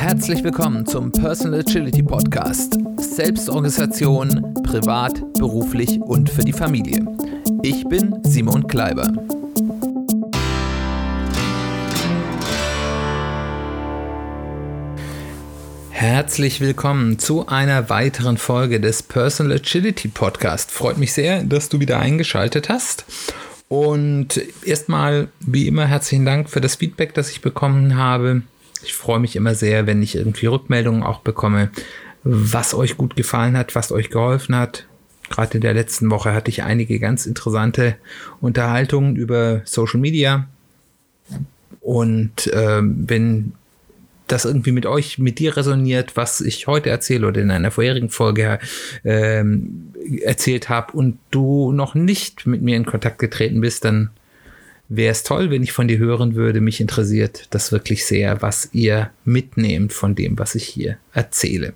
Herzlich willkommen zum Personal Agility Podcast. Selbstorganisation, privat, beruflich und für die Familie. Ich bin Simon Kleiber. Herzlich willkommen zu einer weiteren Folge des Personal Agility Podcast. Freut mich sehr, dass du wieder eingeschaltet hast. Und erstmal, wie immer, herzlichen Dank für das Feedback, das ich bekommen habe. Ich freue mich immer sehr, wenn ich irgendwie Rückmeldungen auch bekomme, was euch gut gefallen hat, was euch geholfen hat. Gerade in der letzten Woche hatte ich einige ganz interessante Unterhaltungen über Social Media. Und äh, wenn das irgendwie mit euch, mit dir resoniert, was ich heute erzähle oder in einer vorherigen Folge ähm, erzählt habe und du noch nicht mit mir in Kontakt getreten bist, dann wäre es toll, wenn ich von dir hören würde. Mich interessiert das wirklich sehr, was ihr mitnehmt von dem, was ich hier erzähle.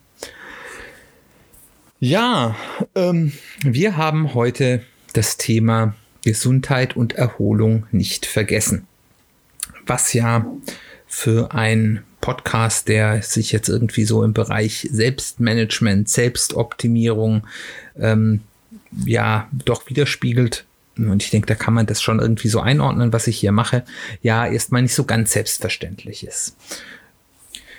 Ja, ähm, wir haben heute das Thema Gesundheit und Erholung nicht vergessen. Was ja für ein Podcast, der sich jetzt irgendwie so im Bereich Selbstmanagement, Selbstoptimierung ähm, ja doch widerspiegelt. Und ich denke, da kann man das schon irgendwie so einordnen, was ich hier mache. Ja, erstmal nicht so ganz selbstverständlich ist.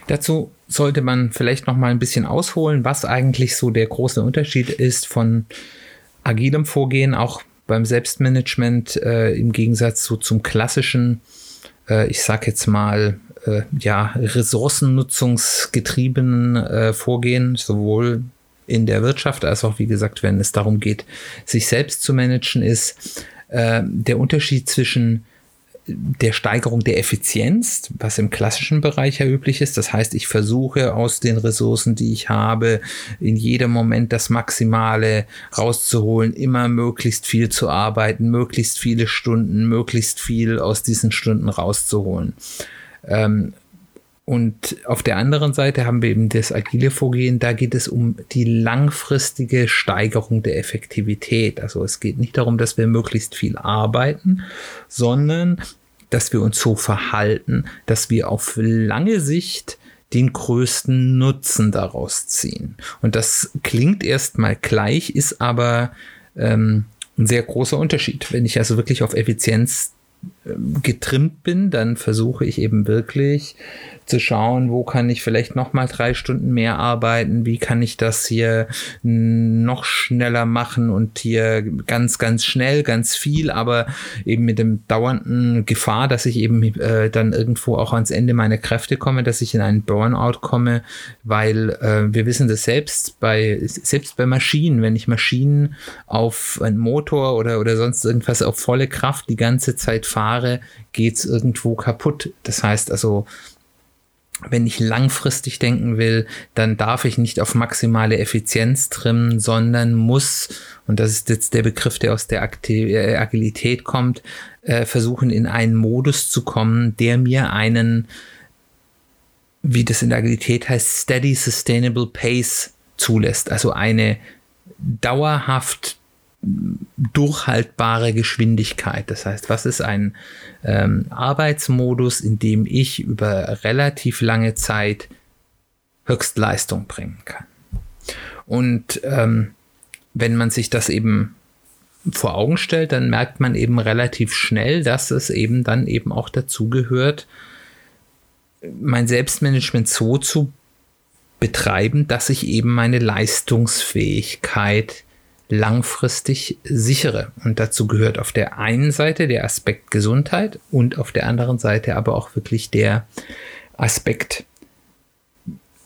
Dazu sollte man vielleicht noch mal ein bisschen ausholen, was eigentlich so der große Unterschied ist von agilem Vorgehen, auch beim Selbstmanagement äh, im Gegensatz so zum klassischen, äh, ich sag jetzt mal, äh, ja, ressourcennutzungsgetriebenen äh, Vorgehen, sowohl in der Wirtschaft als auch, wie gesagt, wenn es darum geht, sich selbst zu managen, ist äh, der Unterschied zwischen der Steigerung der Effizienz, was im klassischen Bereich ja üblich ist. Das heißt, ich versuche aus den Ressourcen, die ich habe, in jedem Moment das Maximale rauszuholen, immer möglichst viel zu arbeiten, möglichst viele Stunden, möglichst viel aus diesen Stunden rauszuholen. Ähm, und auf der anderen Seite haben wir eben das agile Vorgehen, da geht es um die langfristige Steigerung der Effektivität. Also es geht nicht darum, dass wir möglichst viel arbeiten, sondern dass wir uns so verhalten, dass wir auf lange Sicht den größten Nutzen daraus ziehen. Und das klingt erstmal gleich, ist aber ähm, ein sehr großer Unterschied. Wenn ich also wirklich auf Effizienz getrimmt bin, dann versuche ich eben wirklich zu schauen, wo kann ich vielleicht noch mal drei Stunden mehr arbeiten, wie kann ich das hier noch schneller machen und hier ganz, ganz schnell, ganz viel, aber eben mit dem dauernden Gefahr, dass ich eben äh, dann irgendwo auch ans Ende meiner Kräfte komme, dass ich in einen Burnout komme, weil äh, wir wissen das selbst bei, selbst bei Maschinen, wenn ich Maschinen auf einen Motor oder, oder sonst irgendwas auf volle Kraft die ganze Zeit fahre, geht's irgendwo kaputt. Das heißt also, wenn ich langfristig denken will, dann darf ich nicht auf maximale Effizienz trimmen, sondern muss, und das ist jetzt der Begriff, der aus der äh, Agilität kommt, äh, versuchen in einen Modus zu kommen, der mir einen, wie das in der Agilität heißt, steady sustainable pace zulässt. Also eine dauerhaft durchhaltbare Geschwindigkeit. Das heißt, was ist ein ähm, Arbeitsmodus, in dem ich über relativ lange Zeit Höchstleistung bringen kann? Und ähm, wenn man sich das eben vor Augen stellt, dann merkt man eben relativ schnell, dass es eben dann eben auch dazu gehört, mein Selbstmanagement so zu betreiben, dass ich eben meine Leistungsfähigkeit langfristig sichere. Und dazu gehört auf der einen Seite der Aspekt Gesundheit und auf der anderen Seite aber auch wirklich der Aspekt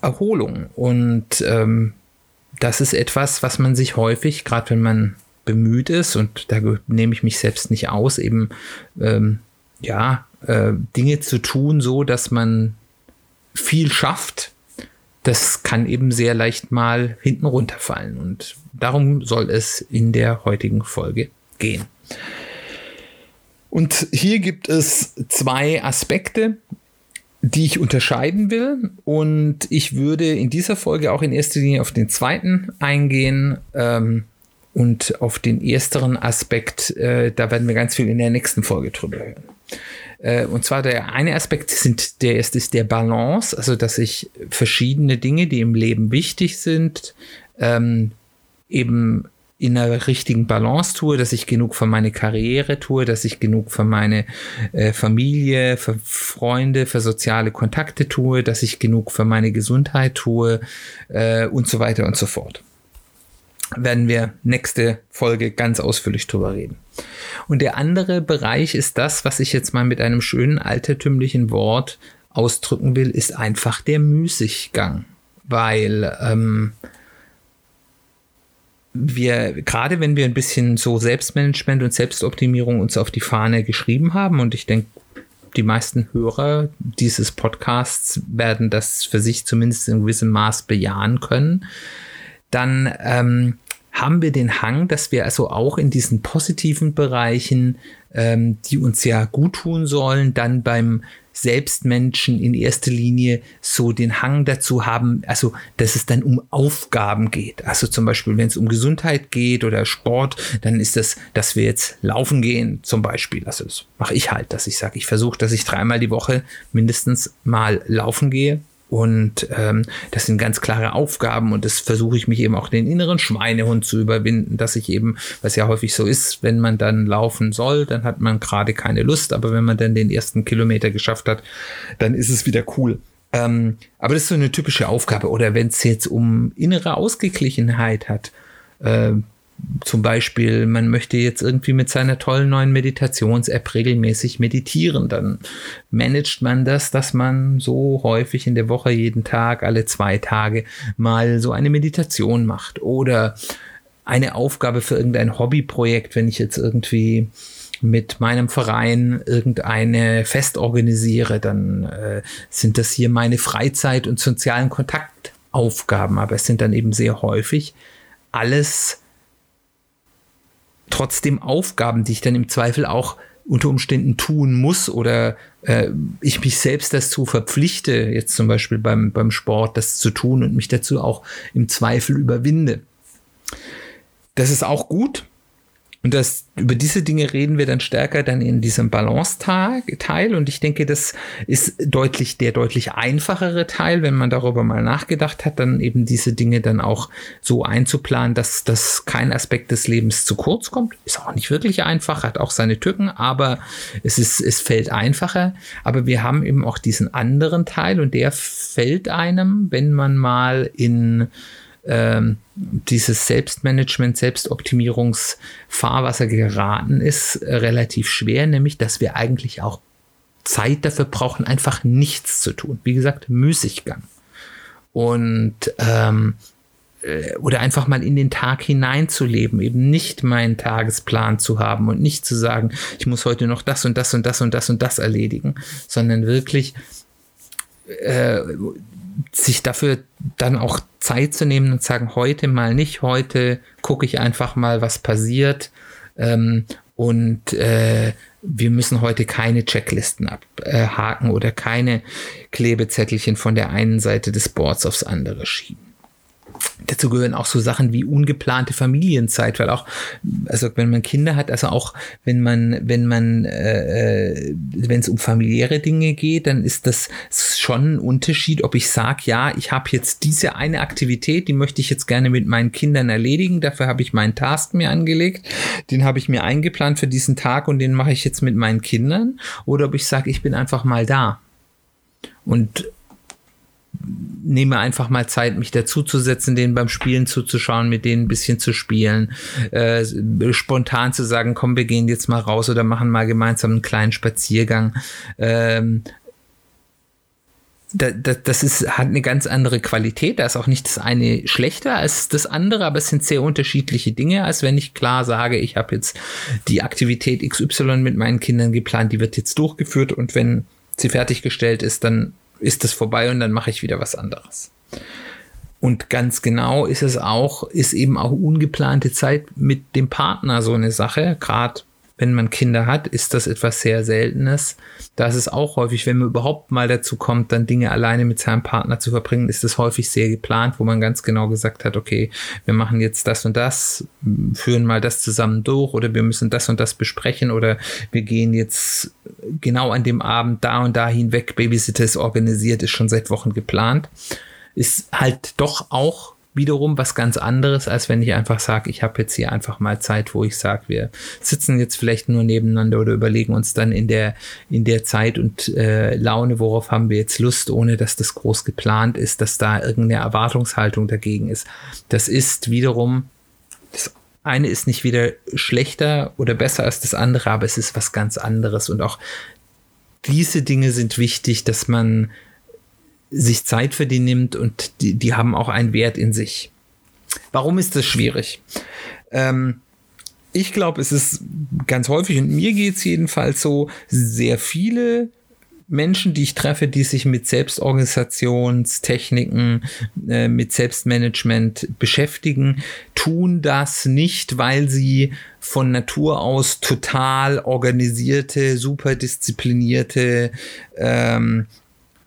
Erholung. Und ähm, das ist etwas, was man sich häufig, gerade wenn man bemüht ist, und da nehme ich mich selbst nicht aus, eben ähm, ja, äh, Dinge zu tun, so dass man viel schafft, das kann eben sehr leicht mal hinten runterfallen. Und darum soll es in der heutigen Folge gehen. Und hier gibt es zwei Aspekte, die ich unterscheiden will. Und ich würde in dieser Folge auch in erster Linie auf den zweiten eingehen. Ähm, und auf den ersteren Aspekt, äh, da werden wir ganz viel in der nächsten Folge drüber hören. Äh, und zwar der eine Aspekt sind, der erste ist der Balance, also dass ich verschiedene Dinge, die im Leben wichtig sind, ähm, eben in einer richtigen Balance tue, dass ich genug für meine Karriere tue, dass ich genug für meine äh, Familie, für Freunde, für soziale Kontakte tue, dass ich genug für meine Gesundheit tue äh, und so weiter und so fort. Werden wir nächste Folge ganz ausführlich drüber reden. Und der andere Bereich ist das, was ich jetzt mal mit einem schönen altertümlichen Wort ausdrücken will, ist einfach der Müßiggang. Weil ähm, wir, gerade wenn wir ein bisschen so Selbstmanagement und Selbstoptimierung uns auf die Fahne geschrieben haben, und ich denke, die meisten Hörer dieses Podcasts werden das für sich zumindest in gewissem Maß bejahen können, dann ähm, haben wir den Hang, dass wir also auch in diesen positiven Bereichen, ähm, die uns ja gut tun sollen, dann beim Selbstmenschen in erster Linie so den Hang dazu haben, also dass es dann um Aufgaben geht. Also zum Beispiel, wenn es um Gesundheit geht oder Sport, dann ist das, dass wir jetzt laufen gehen zum Beispiel. Also das mache ich halt, dass ich sage, ich versuche, dass ich dreimal die Woche mindestens mal laufen gehe. Und ähm, das sind ganz klare Aufgaben und das versuche ich mich eben auch den inneren Schweinehund zu überwinden, dass ich eben, was ja häufig so ist, wenn man dann laufen soll, dann hat man gerade keine Lust, aber wenn man dann den ersten Kilometer geschafft hat, dann ist es wieder cool. Ähm, aber das ist so eine typische Aufgabe. Oder wenn es jetzt um innere Ausgeglichenheit hat, äh, zum Beispiel, man möchte jetzt irgendwie mit seiner tollen neuen Meditations-App regelmäßig meditieren, dann managt man das, dass man so häufig in der Woche, jeden Tag, alle zwei Tage mal so eine Meditation macht oder eine Aufgabe für irgendein Hobbyprojekt, wenn ich jetzt irgendwie mit meinem Verein irgendeine Fest organisiere, dann äh, sind das hier meine Freizeit- und sozialen Kontaktaufgaben, aber es sind dann eben sehr häufig alles trotzdem Aufgaben, die ich dann im Zweifel auch unter Umständen tun muss oder äh, ich mich selbst dazu verpflichte, jetzt zum Beispiel beim, beim Sport das zu tun und mich dazu auch im Zweifel überwinde. Das ist auch gut, und das, über diese Dinge reden wir dann stärker dann in diesem Balance-Teil. Und ich denke, das ist deutlich, der deutlich einfachere Teil, wenn man darüber mal nachgedacht hat, dann eben diese Dinge dann auch so einzuplanen, dass, dass kein Aspekt des Lebens zu kurz kommt. Ist auch nicht wirklich einfach, hat auch seine Tücken, aber es ist, es fällt einfacher. Aber wir haben eben auch diesen anderen Teil und der fällt einem, wenn man mal in ähm, dieses Selbstmanagement, Selbstoptimierungsfahrwasser geraten ist, äh, relativ schwer, nämlich dass wir eigentlich auch Zeit dafür brauchen, einfach nichts zu tun. Wie gesagt, Müßiggang. Und ähm, äh, oder einfach mal in den Tag hineinzuleben, eben nicht meinen Tagesplan zu haben und nicht zu sagen, ich muss heute noch das und das und das und das und das erledigen, sondern wirklich äh, sich dafür dann auch Zeit zu nehmen und sagen, heute mal nicht, heute gucke ich einfach mal, was passiert. Ähm, und äh, wir müssen heute keine Checklisten abhaken oder keine Klebezettelchen von der einen Seite des Boards aufs andere schieben. Dazu gehören auch so Sachen wie ungeplante Familienzeit, weil auch, also wenn man Kinder hat, also auch wenn man, wenn man, äh, äh wenn es um familiäre Dinge geht, dann ist das schon ein Unterschied, ob ich sage, ja, ich habe jetzt diese eine Aktivität, die möchte ich jetzt gerne mit meinen Kindern erledigen, dafür habe ich meinen Task mir angelegt, den habe ich mir eingeplant für diesen Tag und den mache ich jetzt mit meinen Kindern, oder ob ich sage, ich bin einfach mal da. Und nehme einfach mal Zeit, mich dazuzusetzen, denen beim Spielen zuzuschauen, mit denen ein bisschen zu spielen, äh, spontan zu sagen, komm, wir gehen jetzt mal raus oder machen mal gemeinsam einen kleinen Spaziergang. Ähm, das, das, das ist, hat eine ganz andere Qualität. Da ist auch nicht das eine schlechter als das andere, aber es sind sehr unterschiedliche Dinge, als wenn ich klar sage, ich habe jetzt die Aktivität XY mit meinen Kindern geplant, die wird jetzt durchgeführt und wenn sie fertiggestellt ist, dann ist das vorbei und dann mache ich wieder was anderes. Und ganz genau ist es auch, ist eben auch ungeplante Zeit mit dem Partner so eine Sache, gerade wenn man Kinder hat, ist das etwas sehr Seltenes. Da ist es auch häufig, wenn man überhaupt mal dazu kommt, dann Dinge alleine mit seinem Partner zu verbringen, ist das häufig sehr geplant, wo man ganz genau gesagt hat, okay, wir machen jetzt das und das, führen mal das zusammen durch oder wir müssen das und das besprechen oder wir gehen jetzt genau an dem Abend da und da hinweg. Babysitter ist organisiert, ist schon seit Wochen geplant. Ist halt doch auch wiederum was ganz anderes, als wenn ich einfach sage, ich habe jetzt hier einfach mal Zeit, wo ich sage, wir sitzen jetzt vielleicht nur nebeneinander oder überlegen uns dann in der, in der Zeit und äh, Laune, worauf haben wir jetzt Lust, ohne dass das groß geplant ist, dass da irgendeine Erwartungshaltung dagegen ist. Das ist wiederum, das eine ist nicht wieder schlechter oder besser als das andere, aber es ist was ganz anderes und auch diese Dinge sind wichtig, dass man sich Zeit für die nimmt und die, die haben auch einen Wert in sich. Warum ist das schwierig? Ähm, ich glaube, es ist ganz häufig, und mir geht es jedenfalls so, sehr viele Menschen, die ich treffe, die sich mit Selbstorganisationstechniken, äh, mit Selbstmanagement beschäftigen, tun das nicht, weil sie von Natur aus total organisierte, super disziplinierte ähm,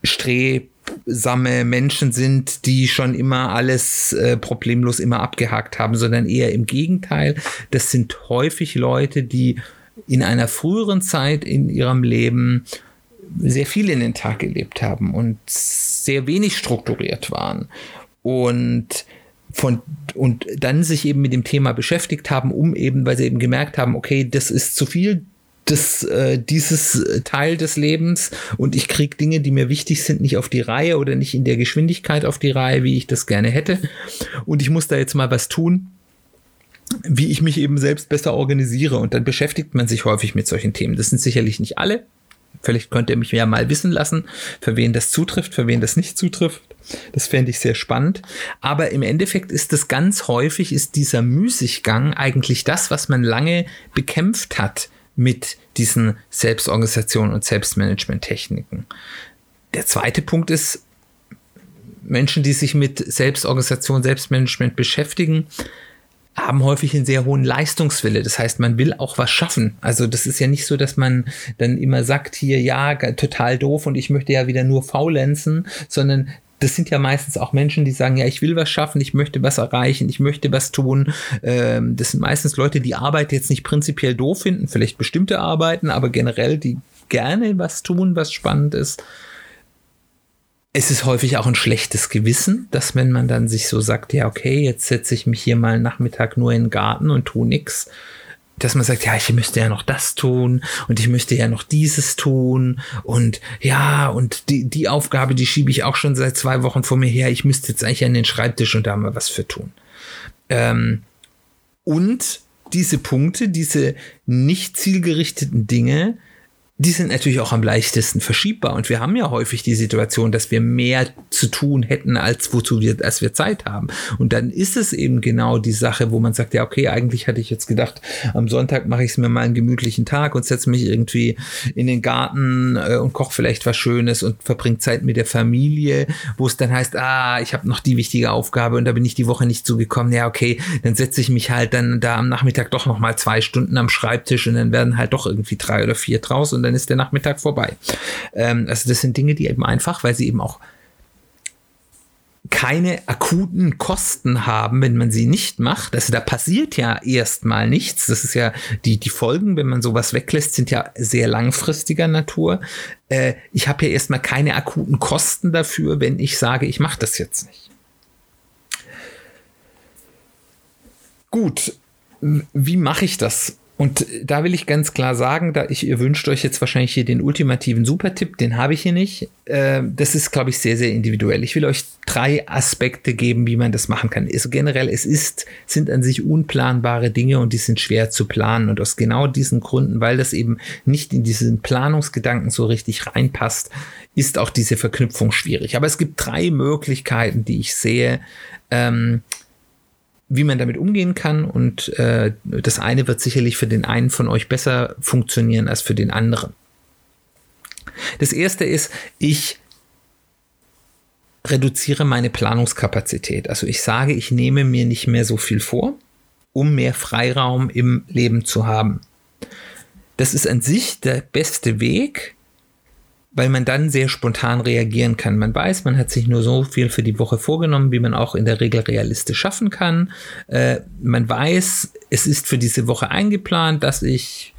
Streb seltsame Menschen sind, die schon immer alles äh, problemlos immer abgehakt haben, sondern eher im Gegenteil. Das sind häufig Leute, die in einer früheren Zeit in ihrem Leben sehr viel in den Tag gelebt haben und sehr wenig strukturiert waren. Und von, und dann sich eben mit dem Thema beschäftigt haben, um eben, weil sie eben gemerkt haben, okay, das ist zu viel, des, äh, dieses Teil des Lebens und ich kriege Dinge, die mir wichtig sind, nicht auf die Reihe oder nicht in der Geschwindigkeit auf die Reihe, wie ich das gerne hätte. Und ich muss da jetzt mal was tun, wie ich mich eben selbst besser organisiere. Und dann beschäftigt man sich häufig mit solchen Themen. Das sind sicherlich nicht alle. Vielleicht könnt ihr mich ja mal wissen lassen, für wen das zutrifft, für wen das nicht zutrifft. Das fände ich sehr spannend. Aber im Endeffekt ist das ganz häufig, ist dieser Müßiggang eigentlich das, was man lange bekämpft hat mit diesen Selbstorganisationen und Selbstmanagement-Techniken. Der zweite Punkt ist, Menschen, die sich mit Selbstorganisation, Selbstmanagement beschäftigen, haben häufig einen sehr hohen Leistungswille. Das heißt, man will auch was schaffen. Also das ist ja nicht so, dass man dann immer sagt, hier, ja, total doof und ich möchte ja wieder nur faulenzen, sondern das sind ja meistens auch Menschen, die sagen, ja, ich will was schaffen, ich möchte was erreichen, ich möchte was tun. Ähm, das sind meistens Leute, die Arbeit jetzt nicht prinzipiell doof finden, vielleicht bestimmte Arbeiten, aber generell, die gerne was tun, was spannend ist. Es ist häufig auch ein schlechtes Gewissen, dass wenn man dann sich so sagt, ja, okay, jetzt setze ich mich hier mal Nachmittag nur in den Garten und tu nichts dass man sagt, ja, ich müsste ja noch das tun und ich müsste ja noch dieses tun und ja, und die, die Aufgabe, die schiebe ich auch schon seit zwei Wochen vor mir her. Ich müsste jetzt eigentlich an den Schreibtisch und da mal was für tun. Ähm, und diese Punkte, diese nicht zielgerichteten Dinge, die sind natürlich auch am leichtesten verschiebbar. Und wir haben ja häufig die Situation, dass wir mehr zu tun hätten, als wozu wir, als wir Zeit haben. Und dann ist es eben genau die Sache, wo man sagt, ja, okay, eigentlich hatte ich jetzt gedacht, am Sonntag mache ich es mir mal einen gemütlichen Tag und setze mich irgendwie in den Garten äh, und koche vielleicht was Schönes und verbringe Zeit mit der Familie, wo es dann heißt, ah, ich habe noch die wichtige Aufgabe und da bin ich die Woche nicht zugekommen. Ja, okay, dann setze ich mich halt dann da am Nachmittag doch noch mal zwei Stunden am Schreibtisch und dann werden halt doch irgendwie drei oder vier draus und dann ist der Nachmittag vorbei. Ähm, also das sind Dinge, die eben einfach, weil sie eben auch keine akuten Kosten haben, wenn man sie nicht macht. Also da passiert ja erstmal nichts. Das ist ja die, die Folgen, wenn man sowas weglässt, sind ja sehr langfristiger Natur. Äh, ich habe ja erstmal keine akuten Kosten dafür, wenn ich sage, ich mache das jetzt nicht. Gut, wie mache ich das? Und da will ich ganz klar sagen, da ich, ihr wünscht euch jetzt wahrscheinlich hier den ultimativen Supertipp, den habe ich hier nicht. Äh, das ist, glaube ich, sehr, sehr individuell. Ich will euch drei Aspekte geben, wie man das machen kann. Also generell, es ist, sind an sich unplanbare Dinge und die sind schwer zu planen. Und aus genau diesen Gründen, weil das eben nicht in diesen Planungsgedanken so richtig reinpasst, ist auch diese Verknüpfung schwierig. Aber es gibt drei Möglichkeiten, die ich sehe, ähm, wie man damit umgehen kann. Und äh, das eine wird sicherlich für den einen von euch besser funktionieren als für den anderen. Das erste ist, ich reduziere meine Planungskapazität. Also ich sage, ich nehme mir nicht mehr so viel vor, um mehr Freiraum im Leben zu haben. das ist an sich der beste Weg, weil man dann sehr spontan reagieren kann. Man weiß, man hat sich nur so viel für die Woche vorgenommen, wie man auch in der Regel realistisch schaffen kann. Äh, man weiß, es ist für diese Woche eingeplant, dass ich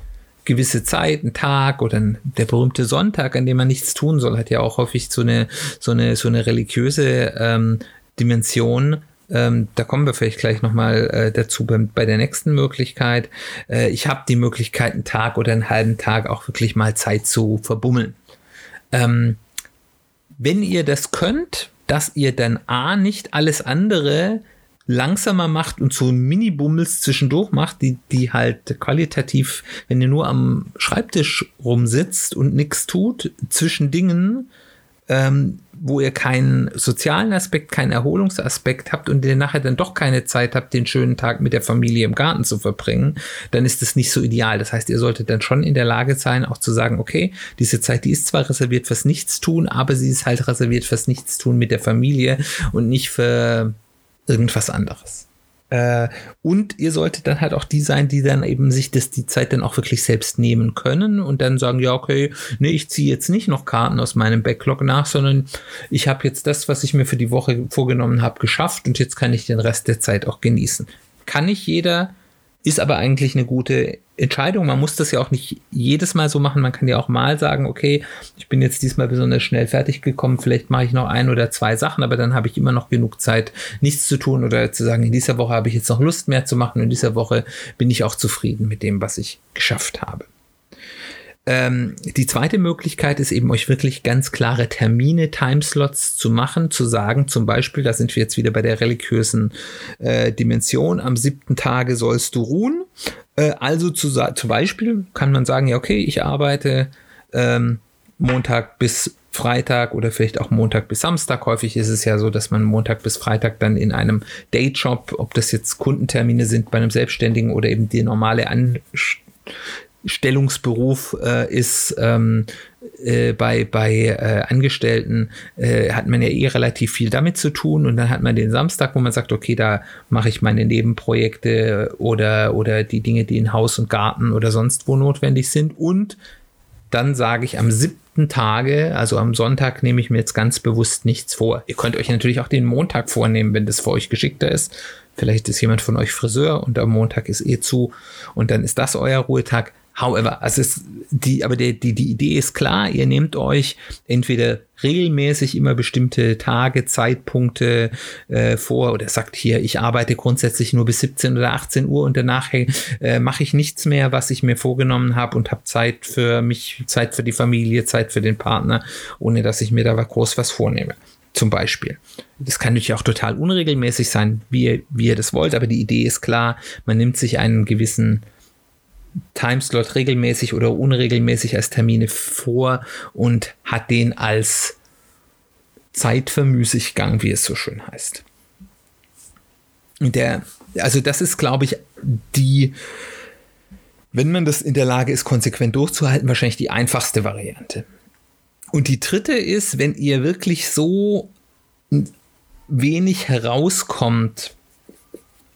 gewisse Zeit, ein Tag oder der berühmte Sonntag, an dem man nichts tun soll, hat ja auch häufig so eine, so eine, so eine religiöse ähm, Dimension. Ähm, da kommen wir vielleicht gleich nochmal äh, dazu bei, bei der nächsten Möglichkeit. Äh, ich habe die Möglichkeit, einen Tag oder einen halben Tag auch wirklich mal Zeit zu verbummeln. Ähm, wenn ihr das könnt, dass ihr dann A, nicht alles andere langsamer macht und so Mini-Bummels zwischendurch macht, die, die halt qualitativ, wenn ihr nur am Schreibtisch rumsitzt und nichts tut, zwischen Dingen, ähm, wo ihr keinen sozialen Aspekt, keinen Erholungsaspekt habt und ihr nachher dann doch keine Zeit habt, den schönen Tag mit der Familie im Garten zu verbringen, dann ist das nicht so ideal. Das heißt, ihr solltet dann schon in der Lage sein, auch zu sagen, okay, diese Zeit, die ist zwar reserviert fürs Nichtstun, aber sie ist halt reserviert fürs Nichtstun mit der Familie und nicht für irgendwas anderes. Äh, und ihr solltet dann halt auch die sein, die dann eben sich das, die Zeit dann auch wirklich selbst nehmen können und dann sagen, ja, okay, nee, ich ziehe jetzt nicht noch Karten aus meinem Backlog nach, sondern ich habe jetzt das, was ich mir für die Woche vorgenommen habe, geschafft und jetzt kann ich den Rest der Zeit auch genießen. Kann nicht jeder, ist aber eigentlich eine gute Entscheidung. Man muss das ja auch nicht jedes Mal so machen. Man kann ja auch mal sagen, okay, ich bin jetzt diesmal besonders schnell fertig gekommen. Vielleicht mache ich noch ein oder zwei Sachen, aber dann habe ich immer noch genug Zeit, nichts zu tun oder zu sagen, in dieser Woche habe ich jetzt noch Lust mehr zu machen. In dieser Woche bin ich auch zufrieden mit dem, was ich geschafft habe. Ähm, die zweite Möglichkeit ist eben euch wirklich ganz klare Termine, Timeslots zu machen, zu sagen, zum Beispiel, da sind wir jetzt wieder bei der religiösen äh, Dimension, am siebten Tage sollst du ruhen. Äh, also zu, zum Beispiel kann man sagen, ja, okay, ich arbeite ähm, Montag bis Freitag oder vielleicht auch Montag bis Samstag. Häufig ist es ja so, dass man Montag bis Freitag dann in einem Dayjob, ob das jetzt Kundentermine sind bei einem Selbstständigen oder eben die normale Anstellung, Stellungsberuf äh, ist ähm, äh, bei, bei äh, Angestellten, äh, hat man ja eh relativ viel damit zu tun und dann hat man den Samstag, wo man sagt, okay, da mache ich meine Nebenprojekte oder, oder die Dinge, die in Haus und Garten oder sonst wo notwendig sind und dann sage ich am siebten Tage, also am Sonntag, nehme ich mir jetzt ganz bewusst nichts vor. Ihr könnt euch natürlich auch den Montag vornehmen, wenn das für euch geschickter ist. Vielleicht ist jemand von euch Friseur und am Montag ist eh zu und dann ist das euer Ruhetag. However, also es, die, aber die, die, die Idee ist klar, ihr nehmt euch entweder regelmäßig immer bestimmte Tage, Zeitpunkte äh, vor oder sagt hier, ich arbeite grundsätzlich nur bis 17 oder 18 Uhr und danach äh, mache ich nichts mehr, was ich mir vorgenommen habe und habe Zeit für mich, Zeit für die Familie, Zeit für den Partner, ohne dass ich mir da groß was vornehme. Zum Beispiel. Das kann natürlich auch total unregelmäßig sein, wie ihr, wie ihr das wollt, aber die Idee ist klar, man nimmt sich einen gewissen Timeslot regelmäßig oder unregelmäßig als Termine vor und hat den als Zeit für Müßiggang, wie es so schön heißt. Der, also das ist, glaube ich, die, wenn man das in der Lage ist, konsequent durchzuhalten, wahrscheinlich die einfachste Variante. Und die dritte ist, wenn ihr wirklich so wenig herauskommt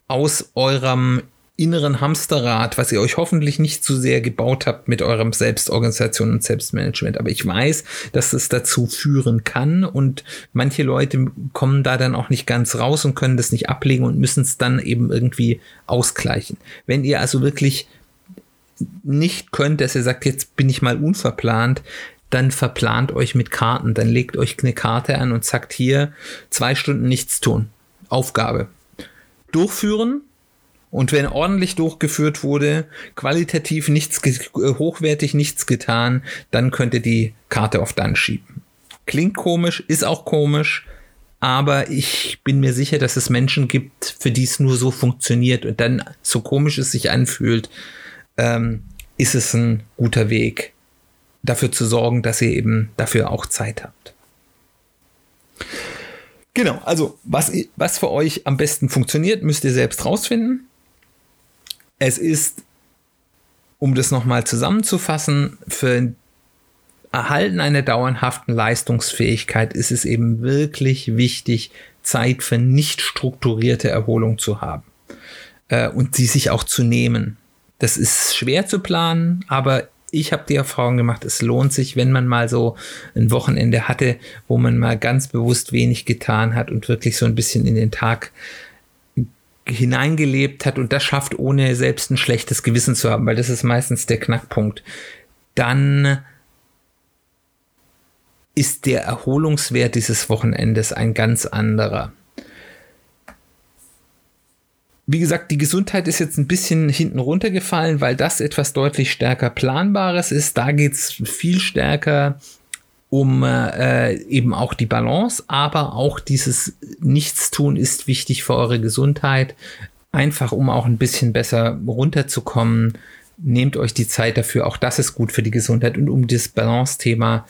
aus eurem inneren Hamsterrad, was ihr euch hoffentlich nicht zu sehr gebaut habt mit eurem Selbstorganisation und Selbstmanagement. Aber ich weiß, dass es dazu führen kann und manche Leute kommen da dann auch nicht ganz raus und können das nicht ablegen und müssen es dann eben irgendwie ausgleichen. Wenn ihr also wirklich nicht könnt, dass ihr sagt, jetzt bin ich mal unverplant, dann verplant euch mit Karten, dann legt euch eine Karte an und sagt hier zwei Stunden nichts tun. Aufgabe. Durchführen, und wenn ordentlich durchgeführt wurde, qualitativ nichts, äh, hochwertig nichts getan, dann könnt ihr die Karte auf dann schieben. Klingt komisch, ist auch komisch, aber ich bin mir sicher, dass es Menschen gibt, für die es nur so funktioniert und dann so komisch es sich anfühlt, ähm, ist es ein guter Weg, dafür zu sorgen, dass ihr eben dafür auch Zeit habt. Genau, also was, was für euch am besten funktioniert, müsst ihr selbst rausfinden. Es ist, um das nochmal zusammenzufassen, für Erhalten einer dauerhaften Leistungsfähigkeit ist es eben wirklich wichtig, Zeit für nicht strukturierte Erholung zu haben äh, und sie sich auch zu nehmen. Das ist schwer zu planen, aber ich habe die Erfahrung gemacht, es lohnt sich, wenn man mal so ein Wochenende hatte, wo man mal ganz bewusst wenig getan hat und wirklich so ein bisschen in den Tag hineingelebt hat und das schafft, ohne selbst ein schlechtes Gewissen zu haben, weil das ist meistens der Knackpunkt, dann ist der Erholungswert dieses Wochenendes ein ganz anderer. Wie gesagt, die Gesundheit ist jetzt ein bisschen hinten runtergefallen, weil das etwas deutlich stärker Planbares ist. Da geht es viel stärker um äh, eben auch die Balance, aber auch dieses Nichtstun ist wichtig für eure Gesundheit. Einfach um auch ein bisschen besser runterzukommen. Nehmt euch die Zeit dafür. Auch das ist gut für die Gesundheit. Und um das Balance-Thema,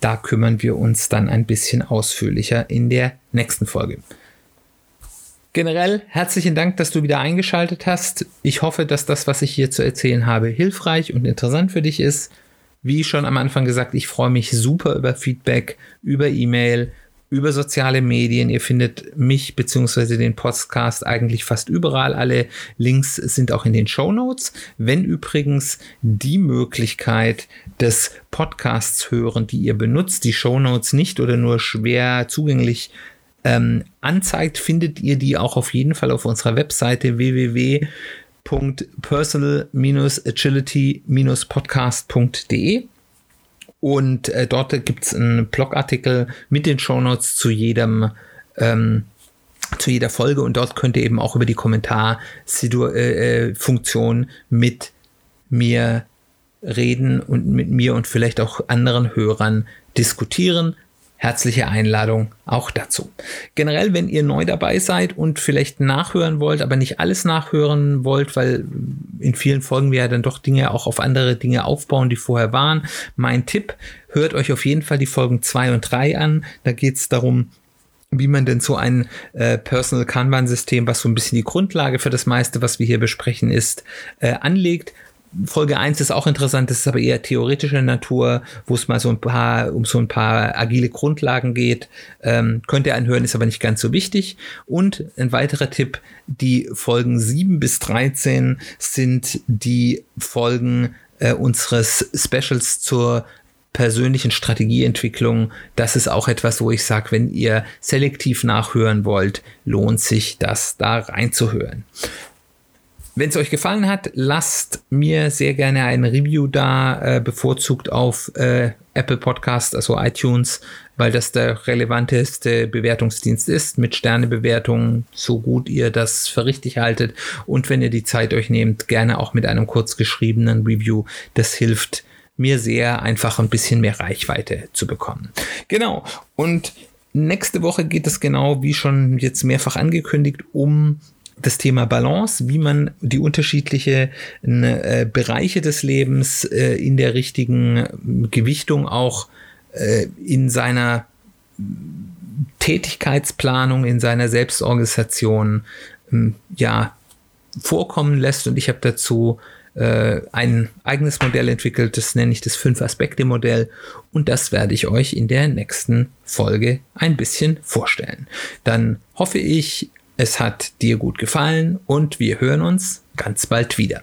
da kümmern wir uns dann ein bisschen ausführlicher in der nächsten Folge. Generell herzlichen Dank, dass du wieder eingeschaltet hast. Ich hoffe, dass das, was ich hier zu erzählen habe, hilfreich und interessant für dich ist. Wie schon am Anfang gesagt, ich freue mich super über Feedback, über E-Mail, über soziale Medien. Ihr findet mich bzw. den Podcast eigentlich fast überall. Alle Links sind auch in den Show Notes. Wenn übrigens die Möglichkeit des Podcasts hören, die ihr benutzt, die Show Notes nicht oder nur schwer zugänglich ähm, anzeigt, findet ihr die auch auf jeden Fall auf unserer Webseite www.personal-agility-podcast.de. Und äh, dort gibt es einen Blogartikel mit den Shownotes zu jedem ähm, zu jeder Folge und dort könnt ihr eben auch über die Kommentarfunktion äh, äh mit mir reden und mit mir und vielleicht auch anderen Hörern diskutieren herzliche Einladung auch dazu. Generell, wenn ihr neu dabei seid und vielleicht nachhören wollt, aber nicht alles nachhören wollt, weil in vielen Folgen wir ja dann doch Dinge auch auf andere Dinge aufbauen, die vorher waren. Mein Tipp, hört euch auf jeden Fall die Folgen zwei und drei an. Da geht es darum, wie man denn so ein äh, Personal Kanban-System, was so ein bisschen die Grundlage für das meiste, was wir hier besprechen, ist, äh, anlegt. Folge 1 ist auch interessant, das ist aber eher theoretischer Natur, wo es mal so ein paar, um so ein paar agile Grundlagen geht. Ähm, könnt ihr anhören, ist aber nicht ganz so wichtig. Und ein weiterer Tipp, die Folgen 7 bis 13 sind die Folgen äh, unseres Specials zur persönlichen Strategieentwicklung. Das ist auch etwas, wo ich sage, wenn ihr selektiv nachhören wollt, lohnt sich das da reinzuhören. Wenn es euch gefallen hat, lasst mir sehr gerne ein Review da, äh, bevorzugt auf äh, Apple Podcast, also iTunes, weil das der relevanteste Bewertungsdienst ist, mit Sternebewertungen, so gut ihr das für richtig haltet. Und wenn ihr die Zeit euch nehmt, gerne auch mit einem kurz geschriebenen Review. Das hilft mir sehr, einfach ein bisschen mehr Reichweite zu bekommen. Genau. Und nächste Woche geht es genau, wie schon jetzt mehrfach angekündigt, um das Thema Balance, wie man die unterschiedlichen äh, Bereiche des Lebens äh, in der richtigen Gewichtung auch äh, in seiner Tätigkeitsplanung, in seiner Selbstorganisation ähm, ja vorkommen lässt. Und ich habe dazu äh, ein eigenes Modell entwickelt, das nenne ich das Fünf-Aspekte-Modell. Und das werde ich euch in der nächsten Folge ein bisschen vorstellen. Dann hoffe ich, es hat dir gut gefallen und wir hören uns ganz bald wieder.